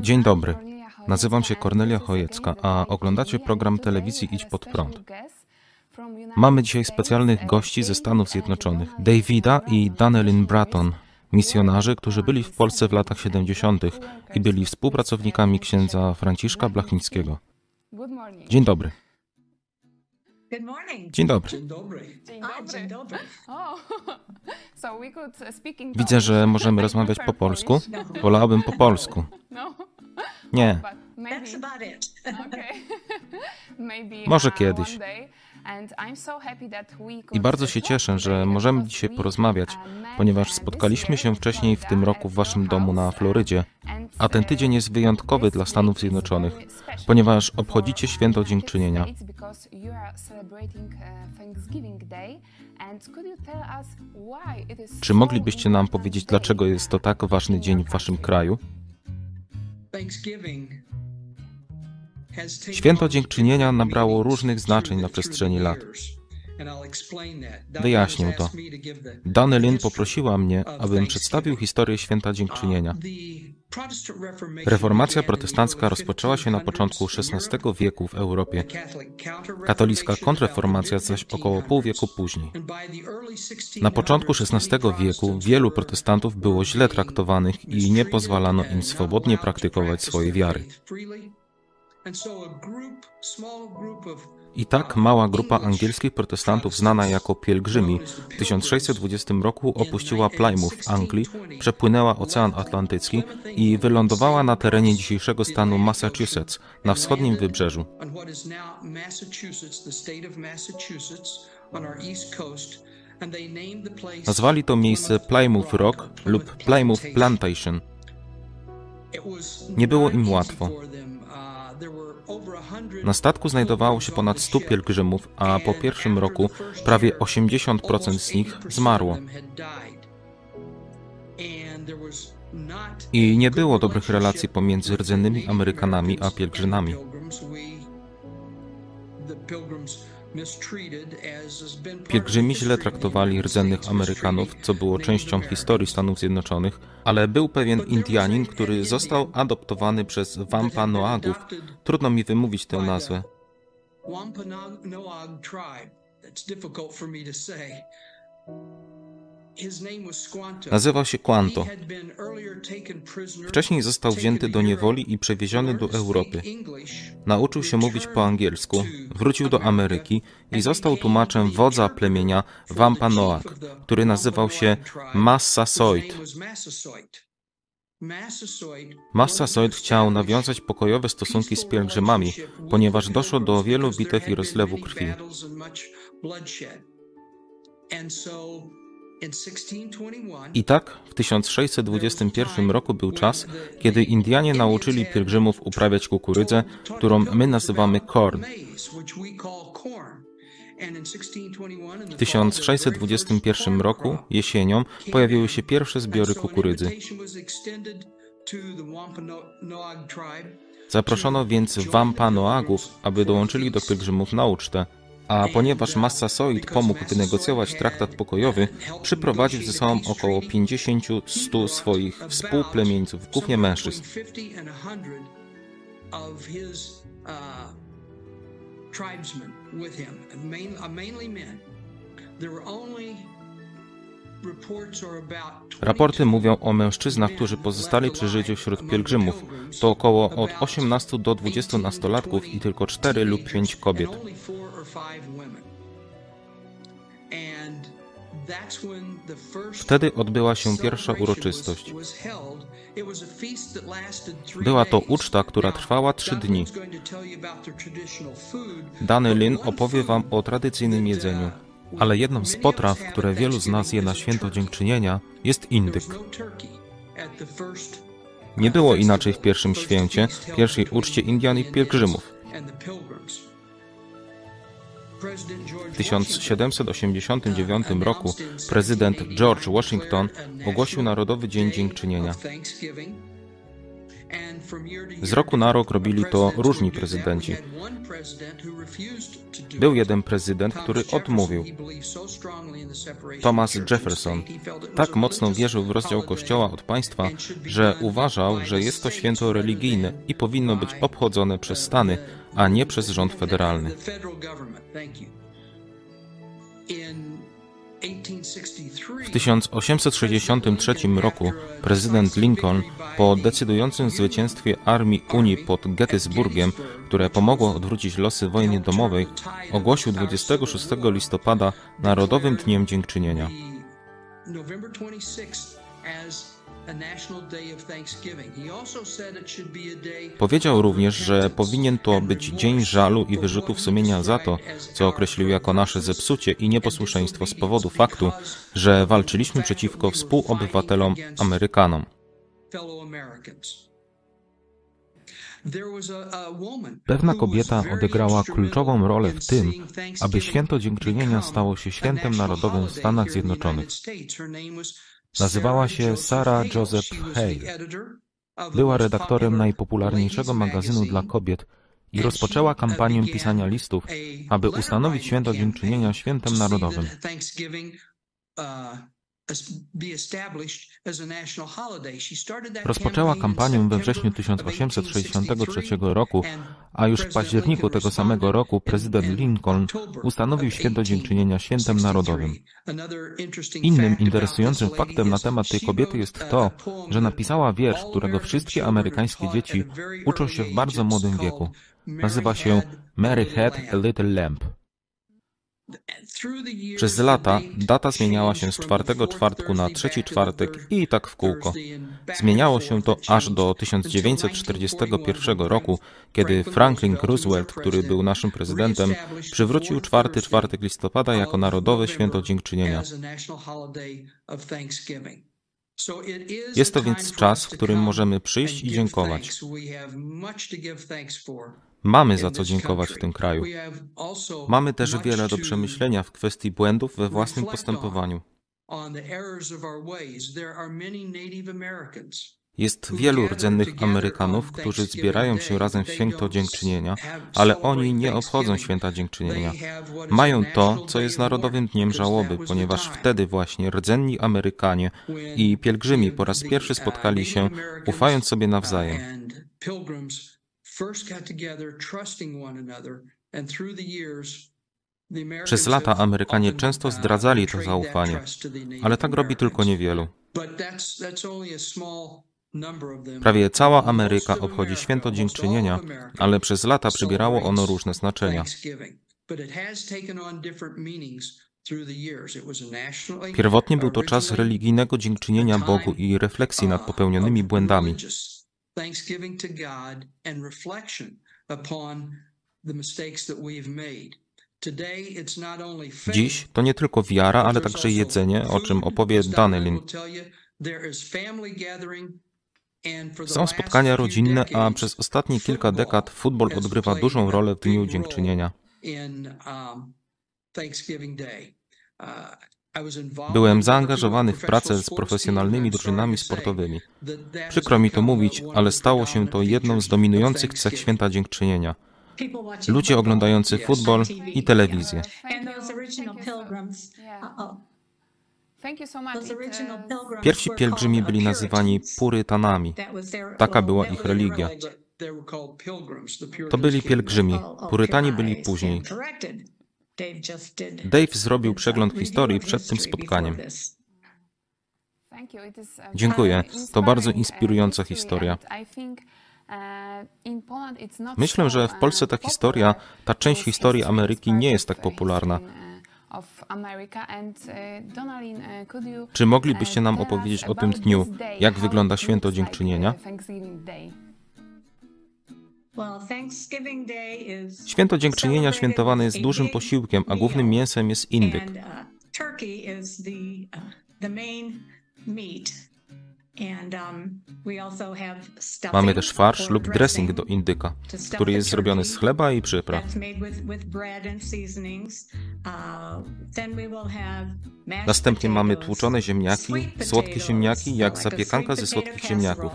Dzień dobry. Nazywam się Kornelia Chojecka, a oglądacie program telewizji Idź Pod Prąd. Mamy dzisiaj specjalnych gości ze Stanów Zjednoczonych, Davida i Danelin Bratton, misjonarzy, którzy byli w Polsce w latach 70. i byli współpracownikami księdza Franciszka Blachnickiego. Dzień dobry. Dzień dobry. Dzień dobry. Dzień dobry. Widzę, że możemy rozmawiać po polsku. Wolałabym po polsku. Nie, That's about it. Może kiedyś. I bardzo się cieszę, że możemy dzisiaj porozmawiać, ponieważ spotkaliśmy się wcześniej w tym roku w Waszym domu na Florydzie, a ten tydzień jest wyjątkowy dla Stanów Zjednoczonych, ponieważ obchodzicie święto dziękczynienia. Czy moglibyście nam powiedzieć, dlaczego jest to tak ważny dzień w Waszym kraju? Święto dziękczynienia nabrało różnych znaczeń na przestrzeni lat. Wyjaśnię to. Danelin history poprosiła mnie, abym przedstawił historię święta dziękczynienia. Reformacja protestancka rozpoczęła się na początku 1500s in XVI wieku w Europie. Katolicka kontrreformacja zaś około pół wieku później. And by the early 1600s, Na początku XVI wieku wielu protestantów było źle traktowanych i nie pozwalano im swobodnie praktykować swojej wiary. I tak mała grupa angielskich protestantów znana jako pielgrzymi w 1620 roku opuściła Plymouth w Anglii, przepłynęła Ocean Atlantycki i wylądowała na terenie dzisiejszego stanu Massachusetts na wschodnim wybrzeżu. Nazwali to miejsce Plymouth Rock lub Plymouth Plantation. Nie było im łatwo. Na statku znajdowało się ponad 100 pielgrzymów, a po pierwszym roku prawie 80% z nich zmarło. I nie było dobrych relacji pomiędzy rdzennymi Amerykanami a pielgrzymami. Pielgrzymi źle traktowali rdzennych Amerykanów, co było częścią historii Stanów Zjednoczonych, ale był pewien Indianin, który został adoptowany przez Wampanoagów. Trudno mi wymówić tę nazwę. Wampanoag tribe. That's difficult for me to say. Nazywał się Quanto. Wcześniej został wzięty do niewoli i przewieziony do Europy. Nauczył się mówić po angielsku, wrócił do Ameryki i został tłumaczem wodza plemienia Wampanoag, który nazywał się Massasoit. Massasoit chciał nawiązać pokojowe stosunki z pielgrzymami, ponieważ doszło do wielu bitew i rozlewu krwi. I tak w 1621 roku był czas, kiedy Indianie nauczyli pielgrzymów uprawiać kukurydzę, którą my nazywamy corn. W 1621 roku, jesienią, pojawiły się pierwsze zbiory kukurydzy. Zaproszono więc Wampanoagów, aby dołączyli do pielgrzymów na ucztę. A ponieważ Massasoit pomógł wynegocjować traktat pokojowy, przyprowadził ze sobą około 50-100 swoich współplemieńców, głównie mężczyzn. tribesmen with him, uh, mainly men. There were only Raporty mówią o mężczyznach, którzy pozostali przy życiu wśród pielgrzymów. To około od 18 do 20 nastolatków i tylko 4 lub 5 kobiet. Wtedy odbyła się pierwsza uroczystość. Była to uczta, która trwała trzy dni. Dany Lin opowie wam o tradycyjnym jedzeniu. Ale jedną z potraw, które wielu z nas je na święto dziękczynienia, jest indyk. Nie było inaczej w pierwszym święcie, pierwszej uczcie Indian i pielgrzymów. W 1789 roku prezydent George Washington ogłosił Narodowy Dzień Dziękczynienia. Z roku na rok robili to różni prezydenci. Był jeden prezydent, który odmówił. Thomas Jefferson tak mocno wierzył w rozdział Kościoła od państwa, że uważał, że jest to święto religijne i powinno być obchodzone przez Stany, a nie przez rząd federalny. W 1863 roku prezydent Lincoln po decydującym zwycięstwie armii Unii pod Gettysburgiem, które pomogło odwrócić losy wojny domowej, ogłosił 26 listopada Narodowym Dniem Dziękczynienia. Powiedział również, że powinien to być dzień żalu i wyrzutów sumienia za to, co określił jako nasze zepsucie i nieposłuszeństwo z powodu faktu, że walczyliśmy przeciwko współobywatelom Amerykanom. Pewna kobieta odegrała kluczową rolę w tym, aby święto dziękczynienia stało się świętem narodowym w Stanach Zjednoczonych. Nazywała się Sarah Joseph Hale. Była redaktorem najpopularniejszego magazynu dla kobiet i rozpoczęła kampanię pisania listów, aby ustanowić święto dziękczynienia świętem narodowym. Rozpoczęła kampanię we wrześniu 1863 roku, a już w październiku tego samego roku prezydent Lincoln ustanowił święto dziękczynienia świętem narodowym. Innym interesującym faktem na temat tej kobiety jest to, że napisała wiersz, którego wszystkie amerykańskie dzieci uczą się w bardzo młodym wieku. Nazywa się Mary Had a Little Lamp. Przez lata data zmieniała się z czwartego czwartku na trzeci czwartek i tak w kółko. Zmieniało się to aż do 1941 roku, kiedy Franklin Roosevelt, który był naszym prezydentem, przywrócił czwarty czwartek listopada jako narodowe święto dziękczynienia. Jest to więc czas, w którym możemy przyjść i dziękować. Mamy za co dziękować w tym kraju. Mamy też wiele do przemyślenia w kwestii błędów we własnym postępowaniu. Jest wielu rdzennych Amerykanów, którzy zbierają się razem w święto dziękczynienia, ale oni nie obchodzą święta dziękczynienia. Mają to, co jest Narodowym Dniem Żałoby, ponieważ wtedy właśnie rdzenni Amerykanie i pielgrzymi po raz pierwszy spotkali się, ufając sobie nawzajem. Przez lata Amerykanie często zdradzali to zaufanie, ale tak robi tylko niewielu. Prawie cała Ameryka obchodzi święto dziękczynienia, ale przez lata przybierało ono różne znaczenia. Pierwotnie był to czas religijnego dziękczynienia Bogu i refleksji nad popełnionymi błędami thanksgiving to God and reflection upon the mistakes that we've made. Dziś to nie tylko wiara, ale także jedzenie, o czym opowie Danelin. Są spotkania rodzinne, a przez ostatnie kilka dekad futbol odgrywa dużą rolę w Dniu Dziękczynienia. Byłem zaangażowany w pracę z profesjonalnymi drużynami sportowymi. Przykro mi to mówić, ale stało się to jedną z dominujących cech święta dziękczynienia. Ludzie oglądający futbol i telewizję. Pierwsi pielgrzymi byli nazywani purytanami. Taka była ich religia. To byli pielgrzymi. Purytani byli później. Dave zrobił przegląd historii przed tym spotkaniem. Dziękuję. To bardzo inspirująca historia. Myślę, że w Polsce ta historia, ta część historii Ameryki nie jest tak popularna. Czy moglibyście nam opowiedzieć o tym dniu, jak wygląda święto dziękczynienia? Święto Dziękczynienia świętowane jest dużym posiłkiem, a głównym mięsem jest indyk. Mamy też farsz lub dressing do indyka, który jest zrobiony z chleba i przypraw. Następnie mamy tłuczone ziemniaki, słodkie ziemniaki, jak zapiekanka ze słodkich ziemniaków.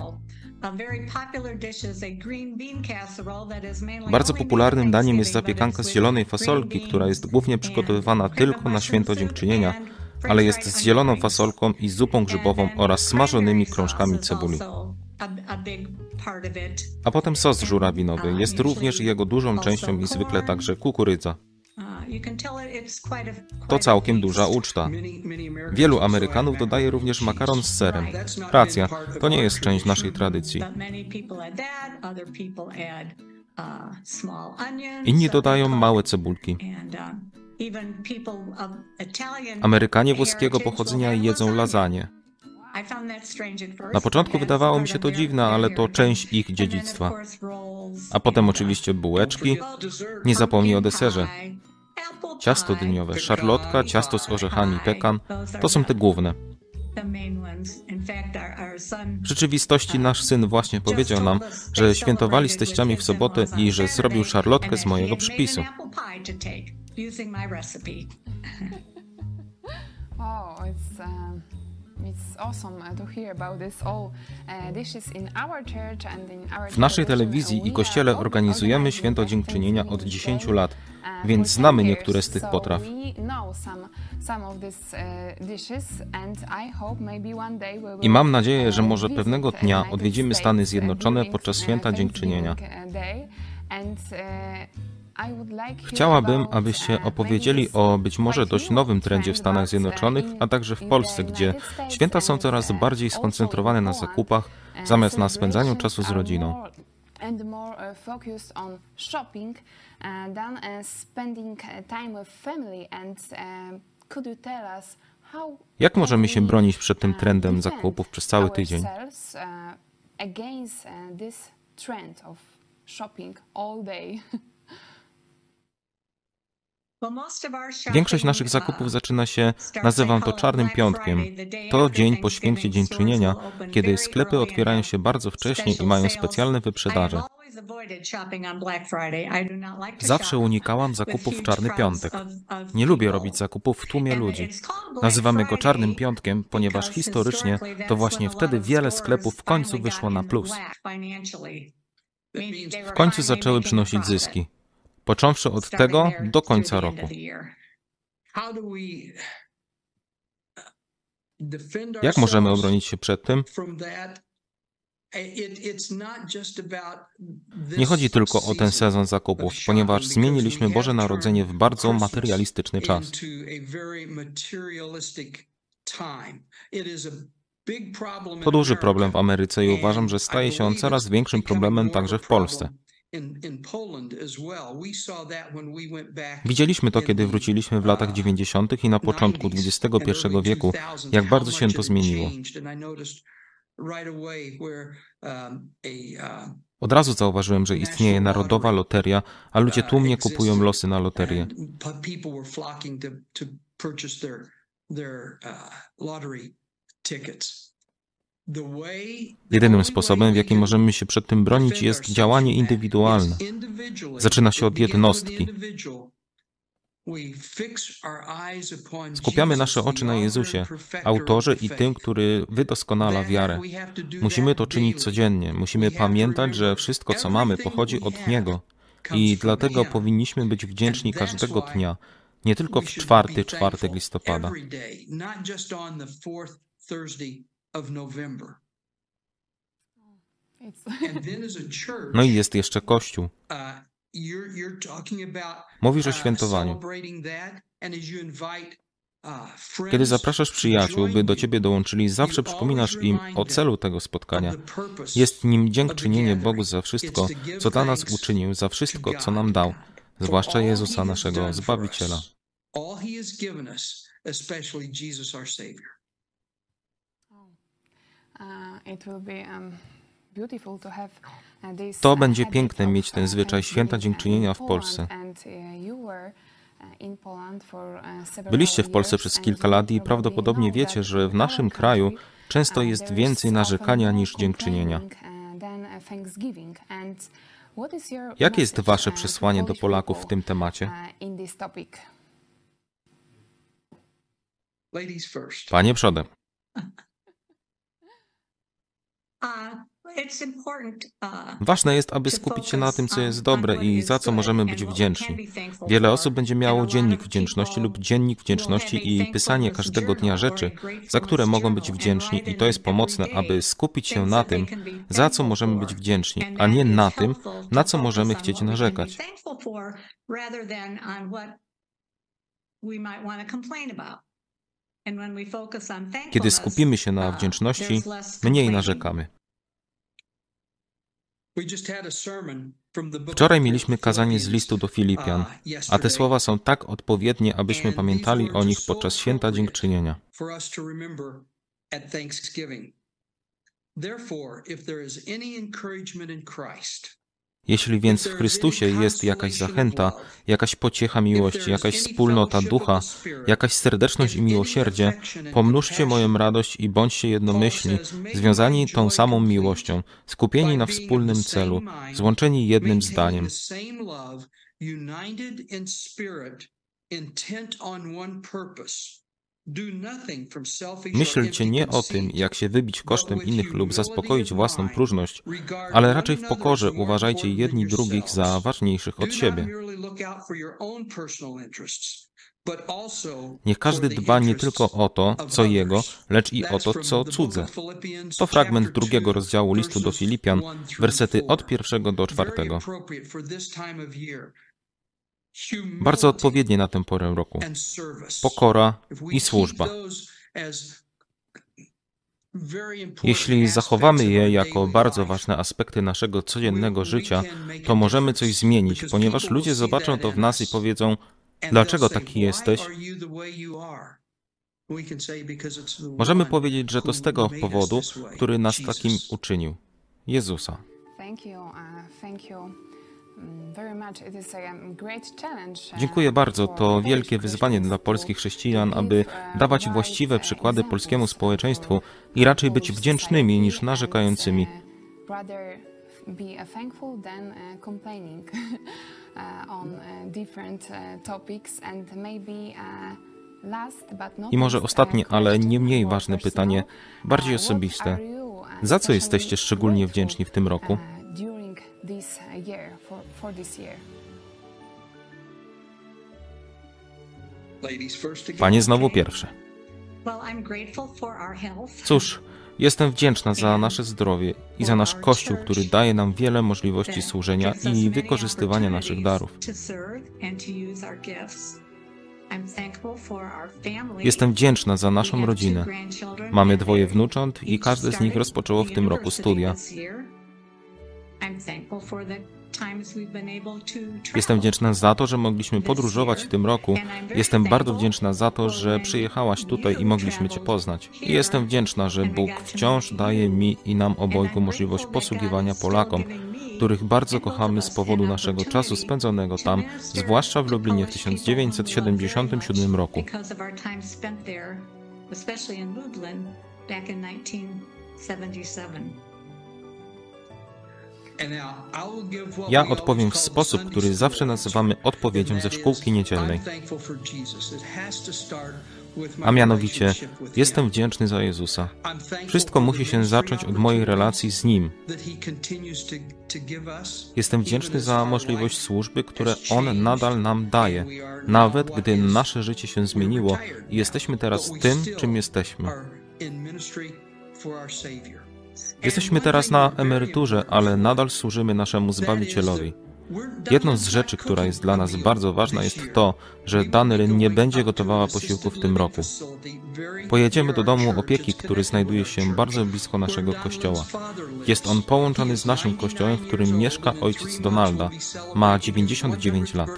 Bardzo popularnym daniem jest zapiekanka z zielonej fasolki, która jest głównie przygotowywana tylko na święto dziękczynienia, ale jest z zieloną fasolką i zupą grzybową oraz smażonymi krążkami cebuli. A potem sos żurawinowy jest również jego dużą częścią i zwykle także kukurydza. To całkiem duża uczta. Wielu Amerykanów dodaje również makaron z serem. Racja, to nie jest część naszej tradycji. Inni dodają małe cebulki. Amerykanie włoskiego pochodzenia jedzą lasagne. Na początku wydawało mi się to dziwne, ale to część ich dziedzictwa. A potem oczywiście bułeczki. Nie zapomnij o deserze. Ciasto dyniowe, szarlotka, ciasto z orzechami, pekan to są te główne. W rzeczywistości nasz syn właśnie powiedział nam, że świętowali z teściami w sobotę i że zrobił szarlotkę z mojego przypisu. Oh, it's um, it's awesome uh, to hear about this all uh, dishes in our church and in our W naszej telewizji i kościele organizujemy święto dziękczynienia od 10 Day, lat, więc znamy 10 niektóre z tych potraw. Uh, dishes and I mam nadzieję, że uh, może pewnego dnia odwiedzimy Stany uh, Zjednoczone during, podczas uh, święta dziękczynienia. uh, uh, Chciałabym, abyście uh, opowiedzieli o być może dość nowym trendzie w Stanach Zjednoczonych, uh, a także w Polsce, gdzie święta są coraz uh, bardziej skoncentrowane na zakupach uh, zamiast na spędzaniu czasu z rodziną. More uh, uh, than spending uh, time with family. And could you tell us how Jak możemy się bronić przed tym trendem zakupów przez cały tydzień? ourselves, against this trend of shopping all day? Większość naszych zakupów zaczyna się, nazywam to Czarnym Piątkiem. To dzień po święcie dziękczynienia, kiedy sklepy otwierają się bardzo wcześnie i mają specjalne wyprzedaże. Zawsze unikałam zakupów w Czarny Piątek. Nie lubię robić zakupów w tłumie ludzi. Nazywamy go Czarnym Piątkiem, ponieważ historycznie to właśnie wtedy wiele sklepów w końcu wyszło na plus. W końcu zaczęły przynosić zyski. Począwszy od tego do końca roku. Jak możemy obronić się przed tym? Nie chodzi tylko o ten sezon zakupów, ponieważ zmieniliśmy Boże Narodzenie w bardzo materialistyczny czas. To duży problem w Ameryce i uważam, że staje się on coraz większym problemem także w Polsce. Widzieliśmy to, kiedy wróciliśmy w latach 90. i na początku XXI wieku, jak bardzo się to zmieniło. Od razu zauważyłem, że istnieje narodowa loteria, a ludzie tłumnie kupują losy na loterię. Jedynym sposobem, w jaki możemy się przed tym bronić, jest działanie indywidualne. Zaczyna się od jednostki. Skupiamy nasze oczy na Jezusie, autorze i tym, który wydoskonala wiarę. Musimy to czynić codziennie. Musimy pamiętać, że wszystko, co mamy, pochodzi od Niego. I dlatego powinniśmy być wdzięczni każdego dnia, nie tylko w czwarty czwartek listopada. No i jest jeszcze Kościół. Mówisz o świętowaniu. Kiedy zapraszasz przyjaciół, by do ciebie dołączyli, zawsze przypominasz im o celu tego spotkania. Jest nim dziękczynienie Bogu za wszystko, co dla nas uczynił, za wszystko, co nam dał, zwłaszcza Jezusa, naszego Zbawiciela. To będzie piękne mieć ten zwyczaj święta dziękczynienia w Polsce. Byliście w Polsce przez kilka lat i prawdopodobnie wiecie, że w naszym kraju często jest więcej narzekania niż dziękczynienia. Jakie jest Wasze przesłanie do Polaków w tym temacie? Panie przodem. Ważne jest, aby skupić się na tym, co jest dobre i za co możemy być wdzięczni. Wiele osób będzie miało dziennik wdzięczności lub dziennik wdzięczności i pisanie każdego dnia rzeczy, za które mogą być wdzięczni, i to jest pomocne, aby skupić się na tym, za co możemy być wdzięczni, a nie na tym, na co możemy chcieć narzekać. Kiedy skupimy się na wdzięczności, mniej narzekamy. Wczoraj mieliśmy kazanie z listu do Filipian, a te słowa są tak odpowiednie, abyśmy pamiętali o nich podczas święta dziękczynienia. Therefore, if there is any encouragement in Christ, jeśli więc w Chrystusie jest jakaś zachęta, jakaś pociecha miłości, jakaś wspólnota ducha, jakaś serdeczność i miłosierdzie, pomnóżcie moją radość i bądźcie jednomyślni, związani tą samą miłością, skupieni na wspólnym celu, złączeni jednym zdaniem. intent on one purpose. Myślcie nie o tym, jak się wybić kosztem innych lub zaspokoić własną próżność, ale raczej w pokorze uważajcie jedni drugich za ważniejszych od siebie. Niech każdy dba nie tylko o to, co jego, lecz i o to, co cudze. To fragment drugiego rozdziału listu do Filipian, wersety od pierwszego do czwartego. Bardzo odpowiednie na tę porę roku. Pokora i służba. Jeśli zachowamy je jako bardzo ważne aspekty naszego codziennego życia, to możemy coś zmienić, ponieważ ludzie zobaczą to w nas i powiedzą: Dlaczego taki jesteś? Możemy powiedzieć, że to z tego powodu, który nas takim uczynił Jezusa. Dziękuję bardzo. To wielkie wyzwanie dla polskich chrześcijan, aby dawać właściwe przykłady polskiemu społeczeństwu i raczej być wdzięcznymi niż narzekającymi. I może ostatnie, ale nie mniej ważne pytanie, bardziej osobiste. Za co jesteście szczególnie wdzięczni w tym roku? This uh, year, for, for this year. Panie znowu pierwsze. Cóż, jestem wdzięczna za nasze zdrowie i za nasz Kościół, który daje nam wiele możliwości służenia i wykorzystywania naszych darów. Jestem wdzięczna za naszą rodzinę. Mamy dwoje wnucząt i każde z nich rozpoczęło w tym roku studia. Jestem wdzięczna za to, że mogliśmy podróżować w tym roku. Jestem bardzo wdzięczna za to, że przyjechałaś tutaj i mogliśmy Cię poznać. I jestem wdzięczna, że Bóg wciąż daje mi i nam obojgu możliwość posługiwania Polakom, których bardzo kochamy z powodu naszego czasu spędzonego tam, zwłaszcza w Lublinie w 1977 roku. Back in 1977. Ja odpowiem w sposób, który zawsze nazywamy odpowiedzią ze szkółki niedzielnej. A mianowicie, jestem wdzięczny za Jezusa. Wszystko musi się zacząć od mojej relacji z Nim. Jestem wdzięczny za możliwość służby, które On nadal nam daje, nawet gdy nasze życie się zmieniło i jesteśmy teraz tym, czym jesteśmy. Jesteśmy teraz na emeryturze, ale nadal służymy naszemu Zbawicielowi. Jedną z rzeczy, która jest dla nas bardzo ważna, jest to, że Danelyn nie będzie gotowała posiłku w tym roku. Pojedziemy do domu opieki, który znajduje się bardzo blisko naszego kościoła. Jest on połączony z naszym kościołem, w którym mieszka ojciec Donalda. Ma 99 lat.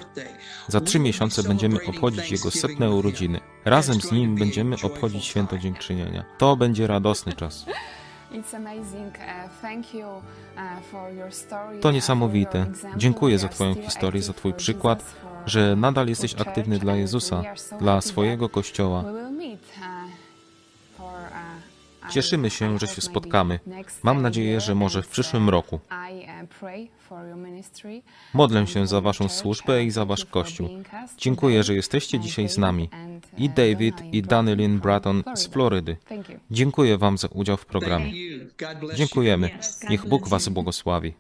Za trzy miesiące będziemy obchodzić jego setne urodziny. Razem z nim będziemy obchodzić święto dziękczynienia. To będzie radosny czas. Uh, uh, to niesamowite. Dziękuję za Twoją historię, za Twój przykład, że nadal jesteś aktywny dla Jezusa, dla swojego Kościoła. Cieszymy się, że się spotkamy. Mam nadzieję, że może w przyszłym roku. Modlę się za Waszą służbę i za Wasz Kościół. Dziękuję, że jesteście dzisiaj z nami. I David, i Danilin Bratton z Florydy. Dziękuję Wam za udział w programie. Dziękujemy. Niech Bóg Was błogosławi.